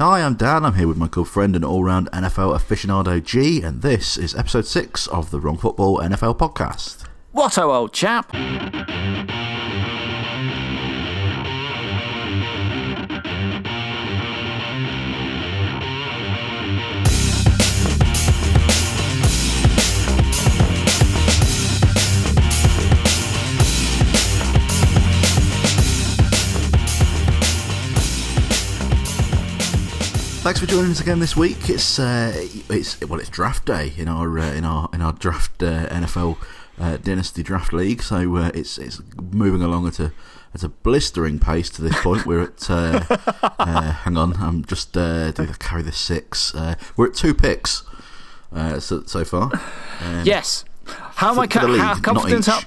Hi, I'm Dan. I'm here with my good friend and all round NFL aficionado G, and this is episode 6 of the Wrong Football NFL podcast. What a old chap! Thanks for joining us again this week. It's uh, it's well, it's draft day in our uh, in our in our draft uh, NFL uh, Dynasty Draft League. So uh, it's it's moving along at a at a blistering pace to this point. We're at uh, hang on, I'm just uh, doing the carry the six. we're at two picks so, so far. Um, yes. How am I? Ca- league, how confident? How,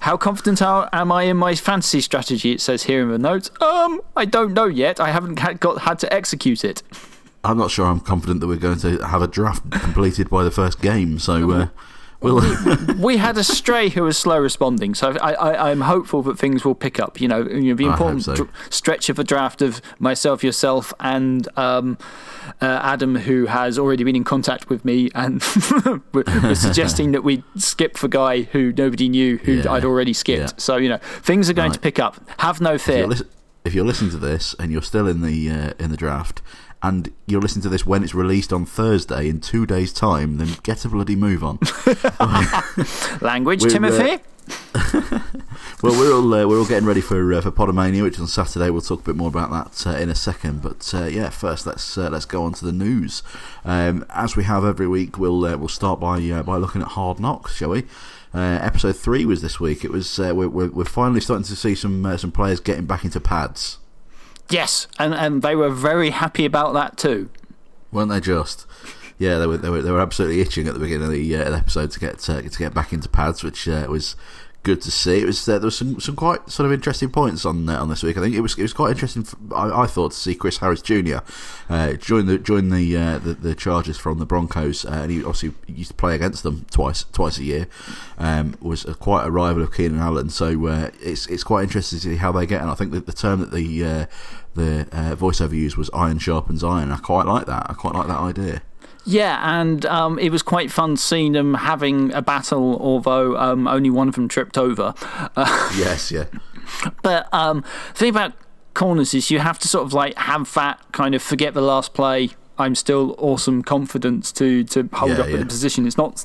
how confident am I in my fantasy strategy? It says here in the notes. Um, I don't know yet. I haven't got had to execute it. I'm not sure. I'm confident that we're going to have a draft completed by the first game. So. Uh, We'll we had a stray who was slow responding, so I, am hopeful that things will pick up. You know, the important so. stretch of a draft of myself, yourself, and um, uh, Adam, who has already been in contact with me and was suggesting that we skip the guy who nobody knew who yeah. I'd already skipped. Yeah. So you know, things are going right. to pick up. Have no fear. If you're, if you're, listening to this and you're still in the uh, in the draft and you're listening to this when it's released on Thursday in two days' time, then get a bloody move on. Language, we're, Timothy. Uh, well, we're all uh, we're all getting ready for uh, for Podomania, which is on Saturday. We'll talk a bit more about that uh, in a second. But uh, yeah, first let's uh, let's go on to the news. Um, as we have every week, we'll we'll start by by looking at Hard Knocks, shall we? episode three was this week. It was we're, we're, we're finally starting to see some some players getting back into pads. Yes, and, and they were very happy about that too. Weren't they just? Yeah, they were, they were, they were absolutely itching at the beginning of the, uh, episode to get uh, to get back into pads, which uh, was good to see. It was uh, there was some, some quite sort of interesting points on uh, on this week. I think it was it was quite interesting. For, I, I, thought to see Chris Harris Jr. Uh, join the join the, uh, the, the Chargers from the Broncos, uh, and he obviously used to play against them twice twice a year. Um, was a, quite a rival of Keenan Allen, so uh, it's it's quite interesting to see how they get. And I think that the term that the the voiceover used was "iron sharpens iron." I quite like that. I quite like that idea. Yeah, and um, it was quite fun seeing them having a battle, although um, only one of them tripped over. Uh, yes, yeah. But um, the thing about corners is you have to sort of like have that kind of forget the last play, I'm still awesome confidence to to hold yeah, up yeah. the position. It's not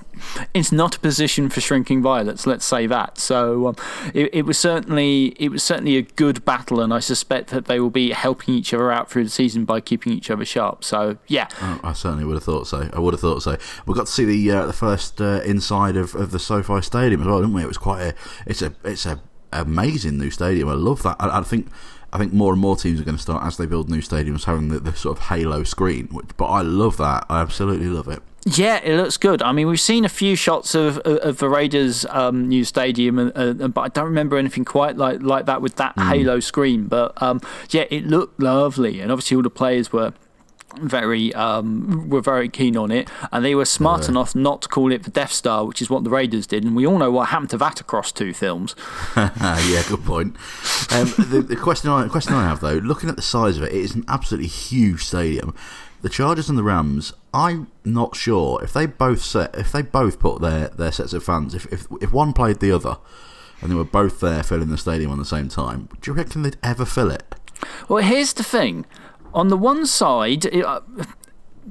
it's not a position for shrinking violets. Let's say that. So um, it, it, was certainly it was certainly a good battle, and I suspect that they will be helping each other out through the season by keeping each other sharp. So yeah, oh, I certainly would have thought so. I would have thought so. We got to see the uh, the first uh, inside of, of the SoFi Stadium as well, didn't we? It was quite a it's a it's a amazing new stadium. I love that. I, I think I think more and more teams are going to start as they build new stadiums having the, the sort of halo screen. Which, but I love that. I absolutely love it. Yeah, it looks good. I mean, we've seen a few shots of of the Raiders' um, new stadium, and, uh, but I don't remember anything quite like like that with that mm. halo screen. But um, yeah, it looked lovely, and obviously all the players were very um, were very keen on it, and they were smart enough not to call it the Death Star, which is what the Raiders did, and we all know what happened to that across two films. yeah, good point. Um, the, the, question I question I have though, looking at the size of it, it is an absolutely huge stadium. The Chargers and the Rams, I'm not sure if they both set if they both put their, their sets of fans, if, if if one played the other, and they were both there filling the stadium on the same time, do you reckon they'd ever fill it? Well, here's the thing on the one side, it, uh,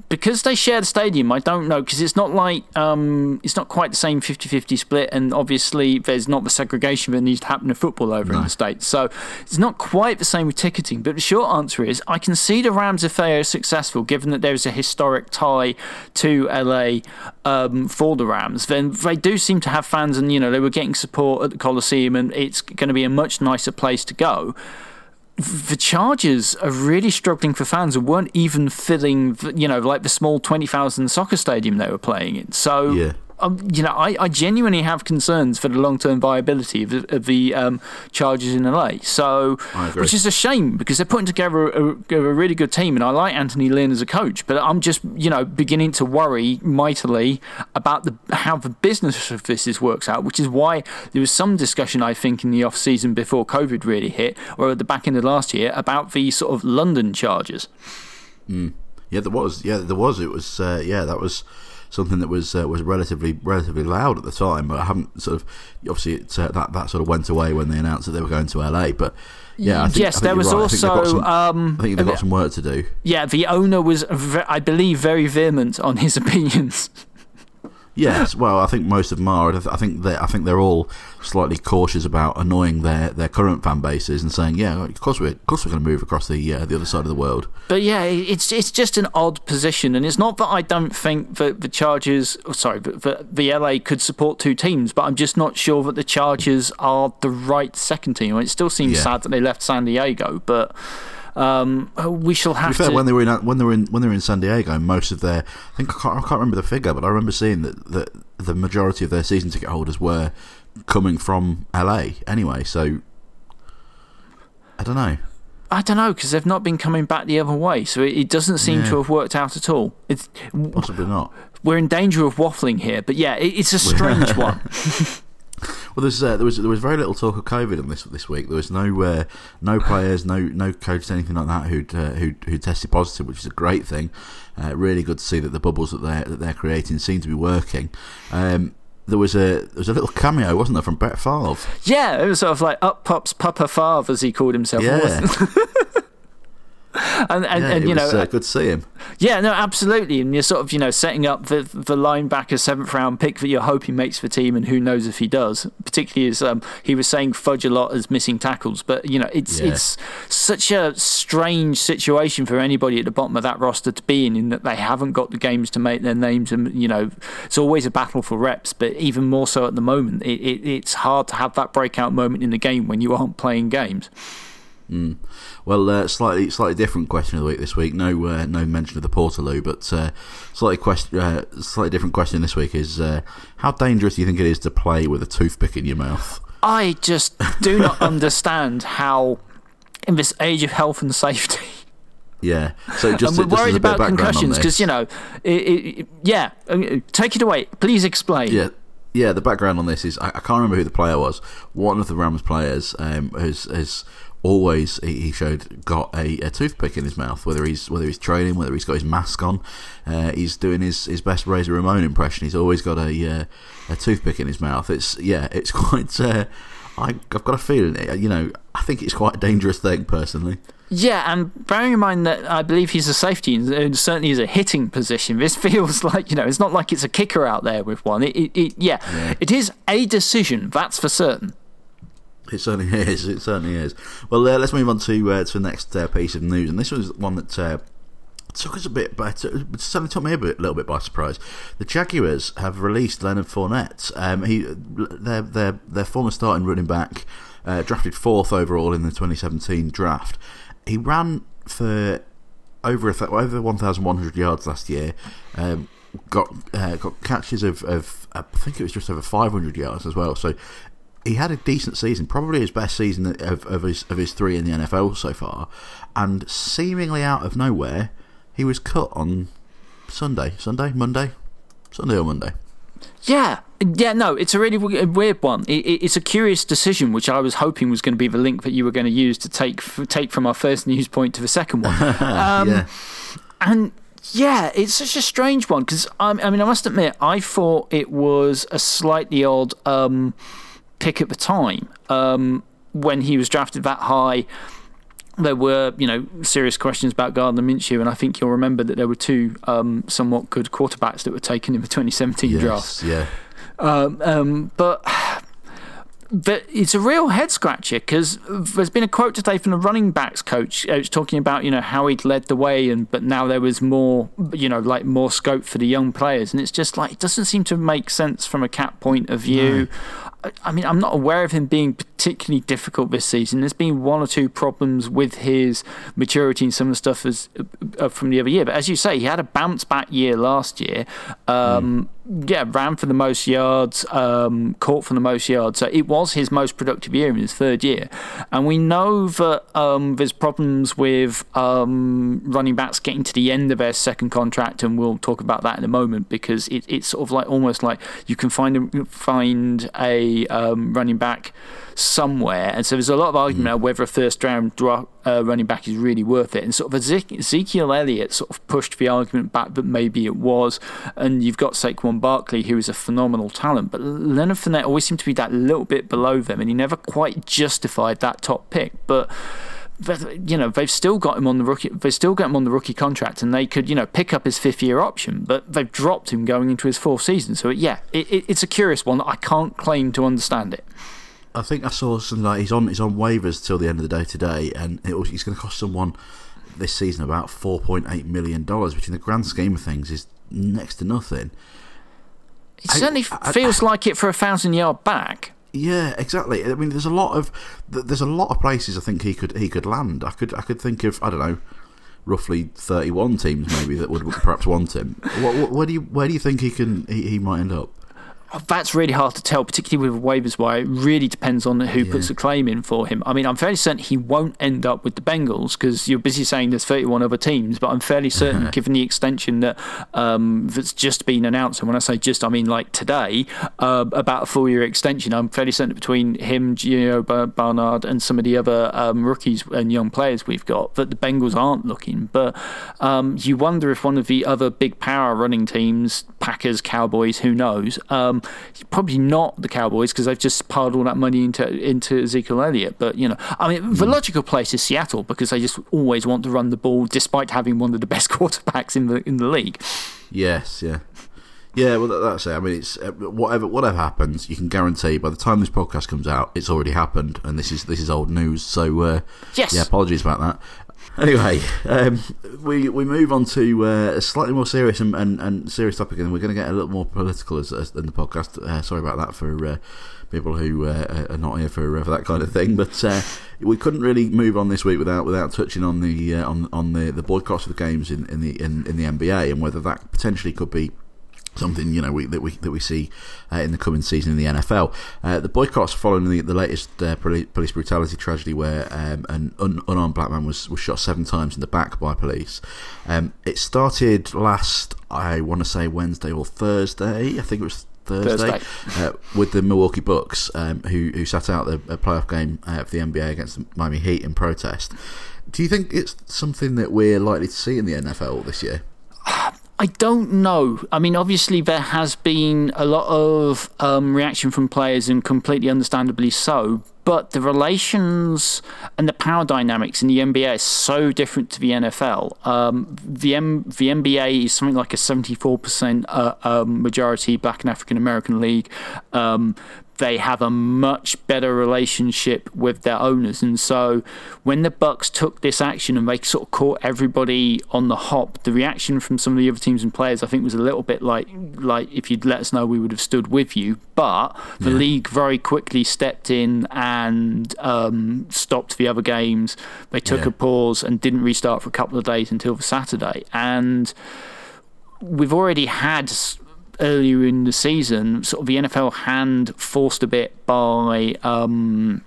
because they share the stadium, I don't know because it's not like um, it's not quite the same 50-50 split, and obviously there's not the segregation that needs to happen in football over no. in the states. So it's not quite the same with ticketing. But the short answer is, I can see the Rams if they are successful, given that there is a historic tie to LA um, for the Rams. Then they do seem to have fans, and you know they were getting support at the Coliseum, and it's going to be a much nicer place to go the Chargers are really struggling for fans and weren't even filling, you know, like the small 20,000 soccer stadium they were playing in. So, yeah um, you know, I, I, genuinely have concerns for the long term viability of, of the um, Chargers in LA. So, which is a shame because they're putting together a, a, a, really good team, and I like Anthony Lynn as a coach. But I'm just, you know, beginning to worry mightily about the how the business of this is works out. Which is why there was some discussion, I think, in the off season before COVID really hit, or at the back end of last year, about the sort of London Chargers. Mm. Yeah, there was. Yeah, there was. It was. Uh, yeah, that was something that was uh, was relatively relatively loud at the time. But I haven't sort of obviously it, uh, that that sort of went away when they announced that they were going to LA. But yeah, I think, yes, there was right. I think they've got also. some- um, I think they've got some work to do. yeah, the owner was, I believe, very vehement on his opinions. Yes, well, I think most of them are. I think they I think they're all slightly cautious about annoying their, their current fan bases and saying, yeah, of course we're of course we're going to move across the uh, the other side of the world. But yeah, it's it's just an odd position, and it's not that I don't think that the Chargers, oh, sorry, that that the LA could support two teams, but I'm just not sure that the Chargers are the right second team. It still seems Yeah. sad that they left San Diego, but um, we shall To have be fair, to. when they were in when they were in when they were in San Diego, most of their I think I can't, I can't remember the figure, but I remember seeing that, that the majority of their season ticket holders were coming from LA anyway. So I don't know. I don't know because they've not been coming back the other way, so it, it doesn't seem Yeah. to have worked out at all. It's Possibly not. we're in danger of waffling here, but yeah, it, it's a strange one. Well, there's, uh, there was there was very little talk of COVID on this this week. There was no uh, no players, no no coaches, anything like that who'd uh, who who tested positive, which is a great thing. Uh, really good to see that the bubbles that they're that they're creating seem to be working. Um, there was a there was a little cameo, wasn't there, from Brett Favre? Yeah, it was sort of like up pops Papa Favre, as he called himself. Yeah, and and, yeah, and you know, was uh, good to see him. yeah, no, absolutely. And you're sort of you know setting up the the linebacker seventh round pick that you're hoping makes the team, and who knows if he does. Particularly as um, he was saying fudge a lot as missing tackles, but you know it's Yeah. it's such a strange situation for anybody at the bottom of that roster to be in, in that they haven't got the games to make their names, and you know it's always a battle for reps. But even more so at the moment, it, it, it's hard to have that breakout moment in the game when you aren't playing games. Well, uh, slightly slightly different question of the week this week. No uh, no mention of the Portaloo, but uh, slightly question uh, slightly different question this week is uh, how dangerous do you think it is to play with a toothpick in your mouth? I just do not understand how, in this age of health and safety, Yeah, so just, and we're just worried about concussions because you know, it, it, yeah. uh, Take it away, please explain. Yeah, yeah. The background on this is I, I can't remember who the player was. One of the Rams players um, has has always he, showed got a, a toothpick in his mouth. Whether he's whether he's training, whether he's got his mask on, uh, he's doing his, his best Razor Ramon impression. He's always got a uh, a toothpick in his mouth. It's yeah, it's quite. Uh, I, I've got a feeling, uh, you know, I think it's quite a dangerous thing personally. Yeah, and bearing in mind that I believe he's a safety and and certainly is a hitting position, this feels like, you know, it's not like it's a kicker out there with one. It, it, it yeah, Yeah. it is a decision, that's for certain. It certainly is. It certainly is. Well, uh, let's move on to uh, to the next uh, piece of news, and this was one that uh, took us a bit, but certainly took me a bit, little bit by surprise. The Jaguars have released Leonard Fournette. Um, he, their their their former starting running back, uh, drafted fourth overall in the 2017 draft. He ran for over th- over 1,100 yards last year. Um, got uh, got catches of, of I think it was just over 500 yards as well. So he had a decent season, probably his best season of, of his of his three in the NFL so far. And seemingly out of nowhere, he was cut on Sunday, Sunday, Monday, Sunday or Monday. Yeah, yeah, no, it's a really weird one. It, it, it's a curious decision, which I was hoping was going to be the link that you were going to use to take f- take from our first news point to the second one. Um, yeah, And yeah, it's such a strange one because I, I mean, I must admit, I thought it was a slightly odd um, pick at the time um, when he was drafted that high. There were, you know, serious questions about Gardner Minshew, and I think you'll remember that there were two um, somewhat good quarterbacks that were taken in the 2017 draft. yes, yeah. Um, um, but but it's a real head scratcher because there's been a quote today from the running backs coach. Uh, it's talking about you know how he'd led the way, and but now there was more you know like more scope for the young players, and it's just like it doesn't seem to make sense from a cap point of view. I, I mean, I'm not aware of him being particularly difficult this season. There's been one or two problems with his maturity and some of the stuff as, uh, from the other year, but as you say, he had a bounce back year last year. Um, yeah, ran for the most yards, um, caught for the most yards. So it was his most productive year in his third year. And we know that um, there's problems with um, running backs getting to the end of their second contract, and we'll talk about that in a moment because it, it's sort of like almost like you can find a, find a a um, running back somewhere. And so there's a lot of argument mm. about whether a first round drop, uh, running back is really worth it. And sort of Ezekiel Elliott sort of pushed the argument back that maybe it was. And you've got Saquon Barkley, who is a phenomenal talent, but Leonard Fournette always seemed to be that little bit below them, and he never quite justified that top pick. But you know they've still got him on the rookie they still got him on the rookie contract and they could you know pick up his fifth year option but they've dropped him going into his fourth season. So yeah it, it, it's a curious one. I can't claim to understand it. I think I saw something like he's on he's on waivers till the end of the day today and it was, he's going to cost someone this season about 4.8 million dollars which in the grand scheme of things is next to nothing. It certainly I, feels I, like it for a thousand yard back yeah, exactly. I mean, there's a lot of there's a lot of places I think he could he could land. I could I could think of I don't know, roughly 31 teams maybe that would perhaps want him. What, where do you where do you think he can he, he might end up? That's really hard to tell, particularly with waivers wire. It really depends on who yeah. puts a claim in for him. I mean, I'm fairly certain he won't end up with the Bengals because you're busy saying there's 31 other teams, but I'm fairly certain, given the extension that um, that's just been announced, and when I say just, I mean like today, uh, about a four year extension, I'm fairly certain between him, Gio Bernard, and some of the other um, rookies and young players we've got that the Bengals aren't looking. But um, you wonder if one of the other big power running teams, Packers, Cowboys, who knows, um, um, probably not the Cowboys because they've just piled all that money into into Ezekiel Elliott. But you know, I mean, the hmm. logical place is Seattle because they just always want to run the ball, despite having one of the best quarterbacks in the in the league. Yes, yeah. Yeah, well, that's it. I mean, it's uh, whatever whatever happens, you can guarantee by the time this podcast comes out, it's already happened, and this is this is old news. So, uh, yes, yeah, apologies about that. Anyway, um, we we move on to uh, a slightly more serious and, and, and, serious topic, and we're going to get a little more political as, as in the podcast. Uh, sorry about that for uh, people who uh, are not here for, uh, for that kind of thing, but uh, we couldn't really move on this week without without touching on the on on the, the boycotts of the games in, in the in, in the NBA and whether that potentially could be something you know we, that we that we see uh, in the coming season in the NFL. Uh, the boycotts following the, the latest uh, police brutality tragedy, where um, an un, unarmed black man was, was shot seven times in the back by police. Um, it started last, I want to say Wednesday or Thursday. I think it was Thursday, Thursday. Uh, with the Milwaukee Bucks, um, who who sat out the playoff game uh, for the NBA against the Miami Heat in protest. Do you think it's something that we're likely to see in the NFL this year? I don't know. I mean, obviously, there has been a lot of um, reaction from players, and completely understandably so. But the relations and the power dynamics in the NBA is so different to the NFL. Um, the, M- the NBA is something like a 74% uh, um, majority black and African American league. They have a much better relationship with their owners. And so when the Bucks took this action and they sort of caught everybody on the hop, the reaction from some of the other teams and players I think was a little bit like like if you'd let us know we would have stood with you. But the yeah. league very quickly stepped in and um, stopped the other games. They took yeah. a pause and didn't restart for a couple of days until the Saturday. And we've already had earlier in the season, sort of the NFL hand forced a bit by um,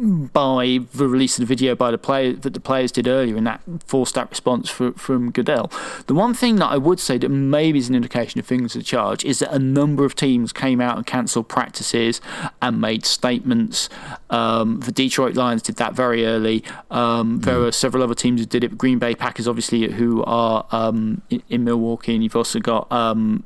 by the release of the video by the player that the players did earlier, and that forced that response for, from Goodell. The one thing that I would say that maybe is an indication of things to charge is that a number of teams came out and cancelled practices and made statements. Um, the Detroit Lions did that very early. Um, there mm. are several other teams who did it. Green Bay Packers, obviously, who are um, in, in, Milwaukee, and you've also got um,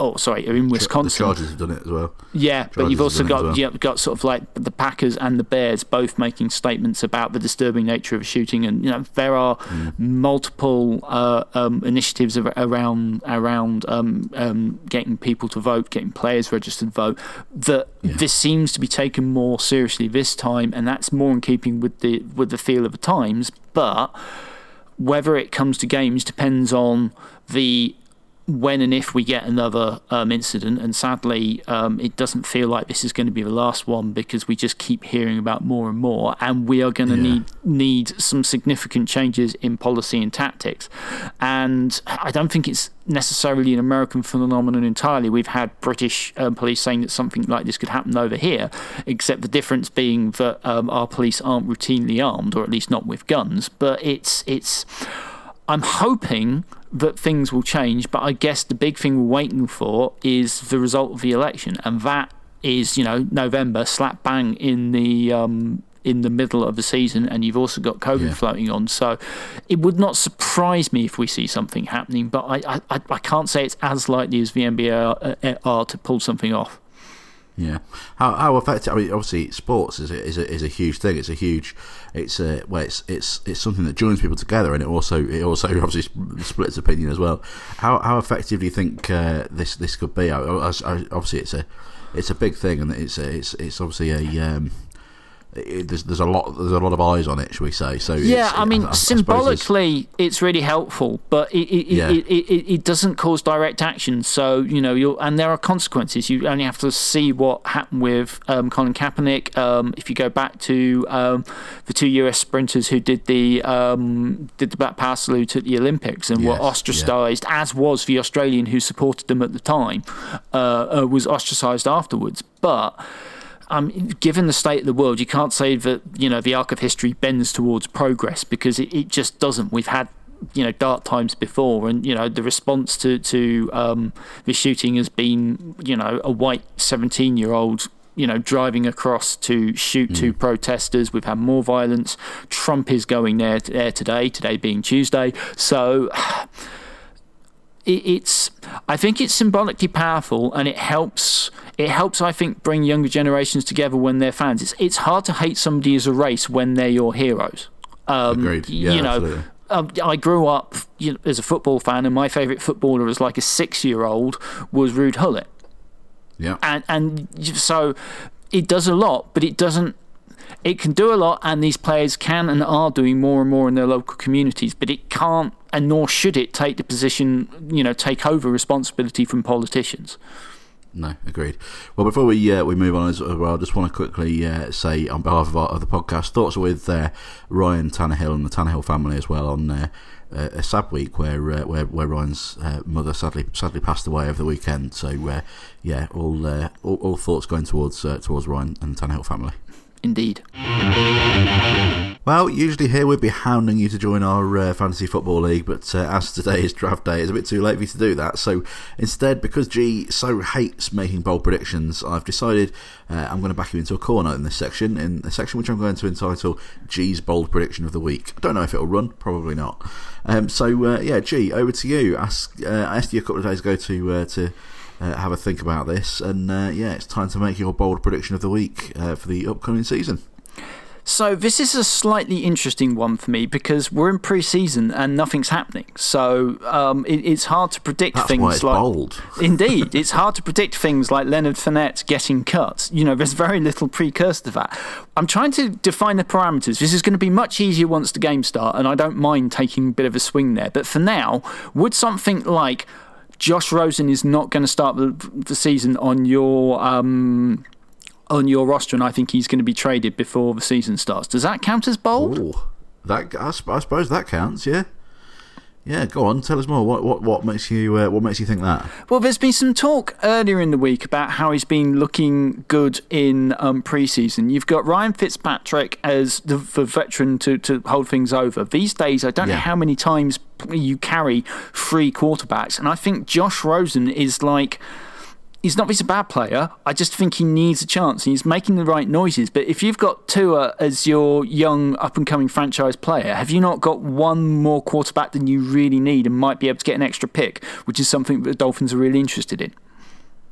oh sorry, are in Wisconsin. The Chargers have done it as well. Yeah, Chargers but you've also got well. yeah, got sort of like the Packers and the Bears both making statements about the disturbing nature of a shooting, and you know there are mm. multiple uh, um, initiatives around around um, um, getting people to vote, getting players registered to vote. That yeah. this seems to be taken more seriously this time, and that's more in keeping with the with the feel of the times, but. Whether it comes to games depends on the when and if we get another um, incident, and sadly, um, it doesn't feel like this is going to be the last one because we just keep hearing about more and more, and we are going to yeah. need need some significant changes in policy and tactics. And I don't think it's necessarily an American phenomenon entirely. We've had British um, police saying that something like this could happen over here, except the difference being that um, our police aren't routinely armed, or at least not with guns. But it's it's. I'm hoping that things will change, but I guess the big thing we're waiting for is the result of the election, and that is you know November, slap bang in the um, in the middle of the season, and you've also got COVID Yeah. floating on. So it would not surprise me if we see something happening, but I I, I can't say it's as likely as the NBA are, uh, are to pull something off. Yeah, how how effective? I mean, obviously, sports is a, is a, is a huge thing. It's a huge, it's a well, it's it's it's something that joins people together, and it also it also obviously splits opinion as well. How how effective do you think uh, this this could be? I, I, obviously, it's a it's a big thing, and it's a, it's it's obviously a um, it, there's there's a lot there's a lot of eyes on it, shall we say? So Yeah, it's- I mean, I it's- symbolically, it's really helpful, but it it, Yeah. it, it, it doesn't cause direct action. So you know, you'll and there are consequences. You only have to see what happened with um, Colin Kaepernick. Um, if you go back to um, the two US sprinters who did the um, did the black power salute at the Olympics and were Yes, yeah. ostracised, as was the Australian who supported them at the time, uh, uh, was ostracised afterwards. But um, given the state of the world, you can't say that you know the arc of history bends towards progress because it, it just doesn't. We've had you know dark times before, and you know the response to to um, the shooting has been you know a white seventeen year old. You know, driving across to shoot two protesters. We've had more violence. Trump is going there, there today. Today being Tuesday, so it, it's I think it's symbolically powerful and it helps it helps I think bring younger generations together when they're fans. It's it's hard to hate somebody as a race when they're your heroes. Um, Agreed. Yeah, you know, absolutely. um, I grew up you know, as a football fan, and my favourite footballer as like a six-year-old was Ruud Gullit yeah. and and so it does a lot, but it doesn't. It can do a lot, and these players can and are doing more and more in their local communities. But it can't, and nor should it, take the position, you know, take over responsibility from politicians. No, agreed. Well, before we uh, we move on as well, I just want to quickly uh, say on behalf of, our, of the podcast, thoughts with uh, Ryan Tannehill and the Tannehill family as well on uh, a sad week where uh, where, where Ryan's uh, mother sadly sadly passed away over the weekend. So yeah, all, all all thoughts going towards towards Ryan and the Tannehill family. Indeed. Well, usually here we'd be hounding you to join our uh, fantasy football league, but uh, as today is draft day, it's a bit too late for you to do that. So instead, because G so hates making bold predictions, I've decided uh, I'm going to back you into a corner in this section, in a section which I'm going to entitle G's bold prediction of the week. I don't know if it'll run, probably not. Um, so uh, yeah, G, over to you. Ask, uh, I asked you a couple of days ago to uh, to. Uh, have a think about this, and uh, yeah, it's time to make your bold prediction of the week uh, for the upcoming season. So this is a slightly interesting one for me because we're in pre-season and nothing's happening. So um, it, it's hard to predict That's things why it's like bold. Indeed, it's hard to predict things like Leonard Fournette getting cut. You know, there's very little precursor to that. I'm trying to define the parameters. This is going to be much easier once the game start, and I don't mind taking a bit of a swing there. But for now, would something like Josh Rosen is not going to start the, the season on your um, on your roster, and I think he's going to be traded before the season starts. Does that count as bold? Ooh, that I, I suppose that counts. Yeah, yeah. Go on, tell us more. What what what makes you uh, what makes you think that? Well, there's been some talk earlier in the week about how he's been looking good in um, pre-season. You've got Ryan Fitzpatrick as the, the veteran to, to hold things over. These days, I don't know how many times you carry three quarterbacks, and I think Josh Rosen is like. He's not he's a bad player. I just think he needs a chance. He's making the right noises. But if you've got Tua as your young up and coming franchise player, have you not got one more quarterback than you really need and might be able to get an extra pick, which is something the Dolphins are really interested in?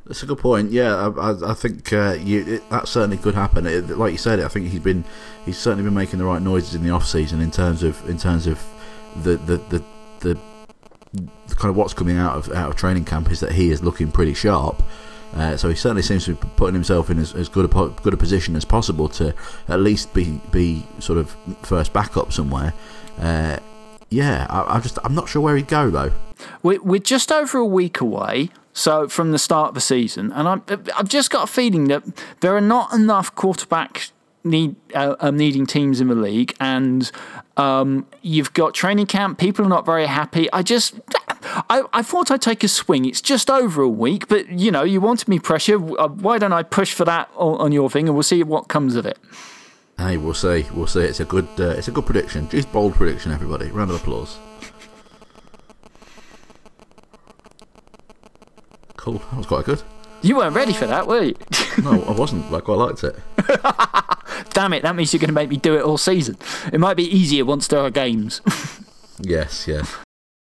That's a good point. Yeah, I, I, think uh, you, it, that certainly could happen. It, like you said, I think he's been he's certainly been making the right noises in the off season in terms of in terms of the, the the the kind of what's coming out of out of training camp is that he is looking pretty sharp. Uh, so he certainly seems to be putting himself in as, as good a good a position as possible to at least be be sort of first backup somewhere. Uh, yeah, I, I just I'm not sure where he'd go though. We're, we're just over a week away, so from the start of the season, and I'm, I've just got a feeling that there are not enough quarterback need uh, um, needing teams in the league, and um, you've got training camp. People are not very happy. I just. I, I thought I'd take a swing. It's just over a week, but you know, you wanted me pressure. Uh, Why don't I push for that on, on your thing, and we'll see what comes of it. Hey, we'll see. We'll see. It's a good. Uh, it's a good prediction. Just bold prediction, everybody. Round of applause. Cool. That was quite good. You weren't ready for that, were you? no, I wasn't. I quite liked it. Damn it, that means you're going to make me do it all season. It might be easier once there are games. yes, yes.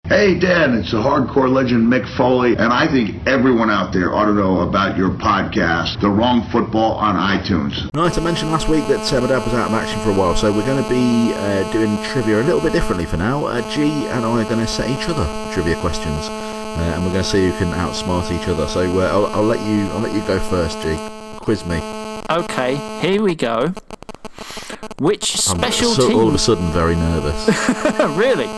Hey, Dan, it's the hardcore legend Mick Foley, and I think everyone out there ought to know about your podcast, The Wrong Football, on iTunes. Right, I mentioned last week that uh, my dad was out of action for a while, so we're going to be uh, doing trivia a little bit differently for now. Uh, G and I are going to set each other trivia questions, uh, and we're going to see who can outsmart each other. So uh, I'll, I'll let you, I'll let you go first, G. Quiz me. Okay, here we go. Which special I'm so, team? all of a sudden very nervous. really?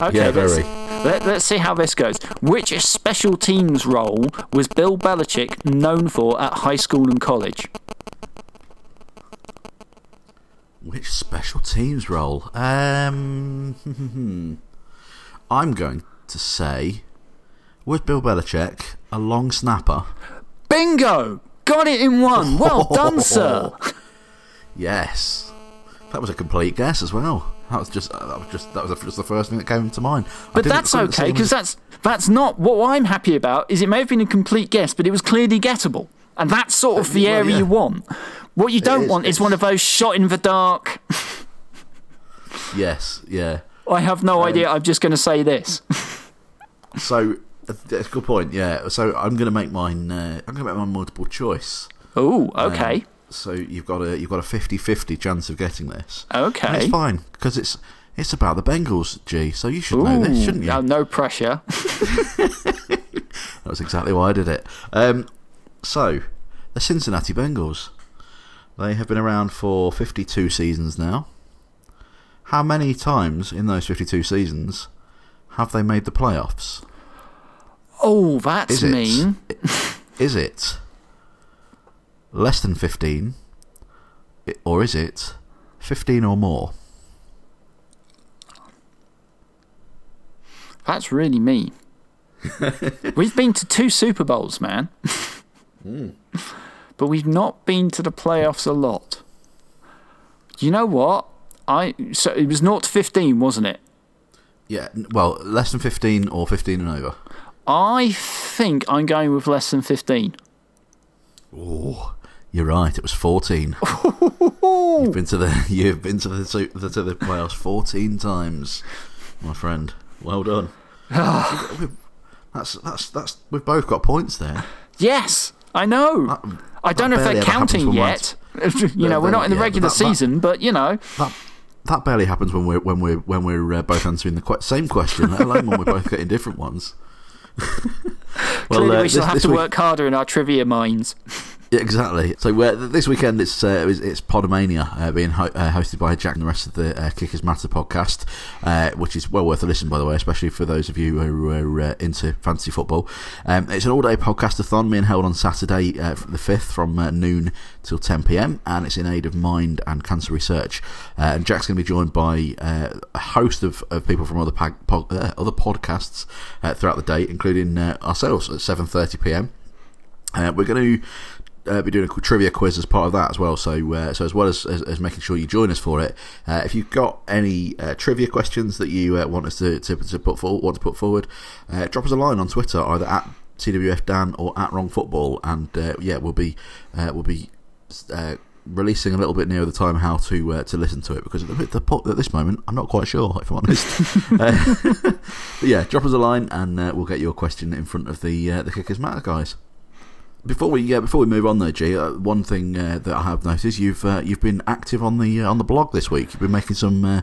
Okay, yeah, very. Let's, let's see how this goes. Which special teams role was Bill Belichick known for at high school and college? Which special teams role? Um, I'm going to say, was Bill Belichick a long snapper? Bingo! Got it in one. Well done, sir. Yes, that was a complete guess as well. That was just that was just that was just the first thing that came to mind. But that's okay because that's that's not what I'm happy about. Is it may have been a complete guess, but it was clearly gettable, and that's sort of the well, area yeah. you want. What you don't is, want is one of those shot in the dark. yes, yeah. I have no Um, idea. I'm just going to say this. So that's a good point. Yeah. So I'm going to make mine. Uh, I'm going to make mine multiple choice. Oh, okay, So you've got a you've got a 50-50 chance of getting this. And okay. it's fine because it's it's about the Bengals, G. So you should know this, shouldn't you? no, no pressure. That's exactly why I did it. Um, so, the Cincinnati Bengals. They have been around for 52 seasons now. How many times in those 52 seasons have they made the playoffs? Oh, that's Is it? mean. Is it less than 15? Or is it 15 or more? That's really mean. we've been to two Super Bowls, man. Hmm. But we've not been to the playoffs a lot. You know what? I so it was not 15, wasn't it? Yeah, well, less than 15 or 15 and over. I think I'm going with less than 15. Oh, you're right. It was 14. you've been to the you've been to the, su- the to the playoffs 14 times, my friend. Well done. We've- that's that's that's we've both got points there. Yes, I know. That- I don't know if they're barely ever happens counting yet. you know, we're not in the Yeah, regular that- that- season, but you know. That that barely happens when we're when we're when we're uh, both answering the que- same question, let alone when we're both getting different ones. well, Clearly, uh, we shall this- have this to week- work harder in our trivia minds. Yeah, exactly. So this weekend it's uh, it's, Podomania uh, being ho- uh, hosted by Jack and the rest of the uh, Kickers Matter podcast, uh, which is well worth a listen, by the way, especially for those of you who are uh, into fantasy football. Um, it's an all-day podcastathon being held on Saturday, the fifth, from noon till 10 p.m. and it's in aid of mind and cancer research. And Jack's going to be joined by a host of, of people from other other podcasts throughout the day, including ourselves at 7:30 p.m. Uh, we're going to uh, be doing a trivia quiz as part of that as well. So, uh, so as well as, as, as making sure you join us for it, uh, if you've got any uh, trivia questions that you uh, want us to, to, to put forward, want to put forward, uh, drop us a line on Twitter either at TWF Dan or at Wrong Football, and uh, yeah, we'll be uh, we'll be. Uh, Releasing a little bit nearer the time how to uh, to listen to it because at, the, the, at this moment I'm not quite sure if I'm honest. uh, but yeah, drop us a line and uh, we'll get your question in front of the uh, the Kickers Matter guys. Before we uh, before we move on though, G, uh, one thing uh, that I have noticed you've uh, you've been active on the uh, on the blog this week. You've been making some uh,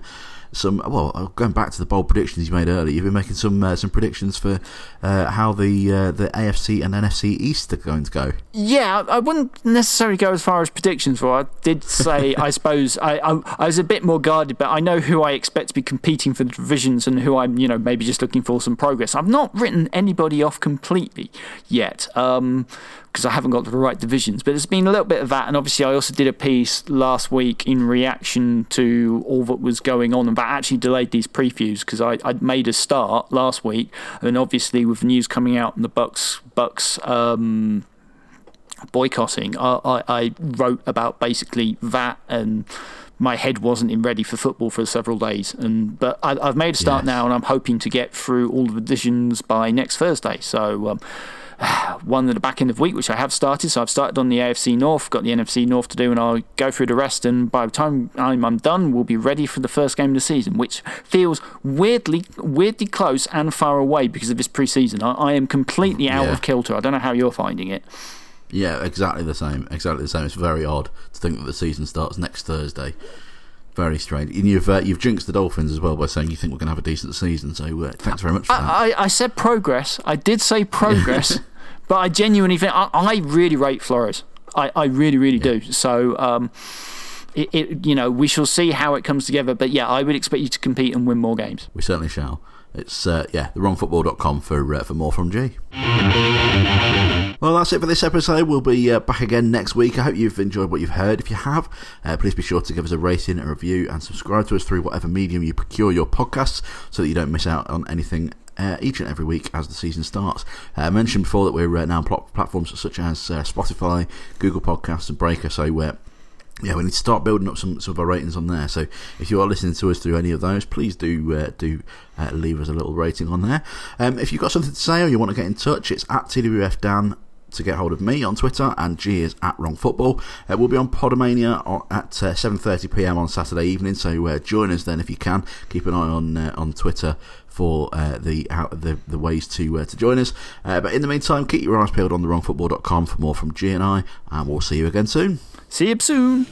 some well going back to the bold predictions you made earlier. You've been making some uh, some predictions for uh, how the uh, the AFC and NFC East are going to go. Yeah, I I wouldn't necessarily go as far as predictions for. I did say, I suppose, I, I I was a bit more guarded, but I know who I expect to be competing for the divisions and who I'm, you know, maybe just looking for some progress. I've not written anybody off completely yet. Um, because I haven't got the right divisions. But there's been a little bit of that, and obviously I also did a piece last week in reaction to all that was going on, and that actually delayed these previews because I I'd made a start last week, and obviously with news coming out and the Bucks Bucks um, boycotting, I, I, I wrote about basically that and. My head wasn't in ready for football for several days, and but I, I've made a start Yes. now, and I'm hoping to get through all the divisions by next Thursday. So, um, one at the back end of the week, which I have started. So I've started on the AFC North, got the NFC North to do, and I'll go through the rest. And by the time I'm, I'm done, we'll be ready for the first game of the season, which feels weirdly, weirdly close and far away because of this preseason. I, I am completely out Yeah. of kilter. I don't know how you're finding it. Yeah, exactly the same. Exactly the same. It's very odd to think that the season starts next Thursday. Very strange. And you've uh, you've jinxed the Dolphins as well by saying you think we're going to have a decent season. So uh, thanks very much for that. I, I, I said progress. I did say progress, but I genuinely think I, I really rate Flores. I, I really, really do. So, um, it, it, you know, we shall see how it comes together. But yeah, I would expect you to compete and win more games. we certainly shall. It's uh, yeah, thewrongfootball.com for uh, for more from G. Well, that's it for this episode. We'll be uh, back again next week. I hope you've enjoyed what you've heard. If you have, uh, please be sure to give us a rating, a review, and subscribe to us through whatever medium you procure your podcasts so that you don't miss out on anything uh, each and every week as the season starts. Uh, I mentioned before that we're uh, now on pl- platforms such as uh, Spotify, Google Podcasts, and Breaker. So we uh, yeah, we need to start building up some, some of our ratings on there. So if you are listening to us through any of those, please do uh, do uh, leave us a little rating on there. Um, if you've got something to say or you want to get in touch, it's at TWF Dan to get hold of me on Twitter, and G is at Wrong Football. Uh, we'll be on Podomania at uh, 7:30 p.m. on Saturday evening, so uh, join us then if you can. Keep an eye on uh, on Twitter for uh, the, how, the the ways to uh, to join us. But in the meantime, keep your eyes peeled on thewrongfootball.com for more from G and I, and we'll see you again soon. See you soon.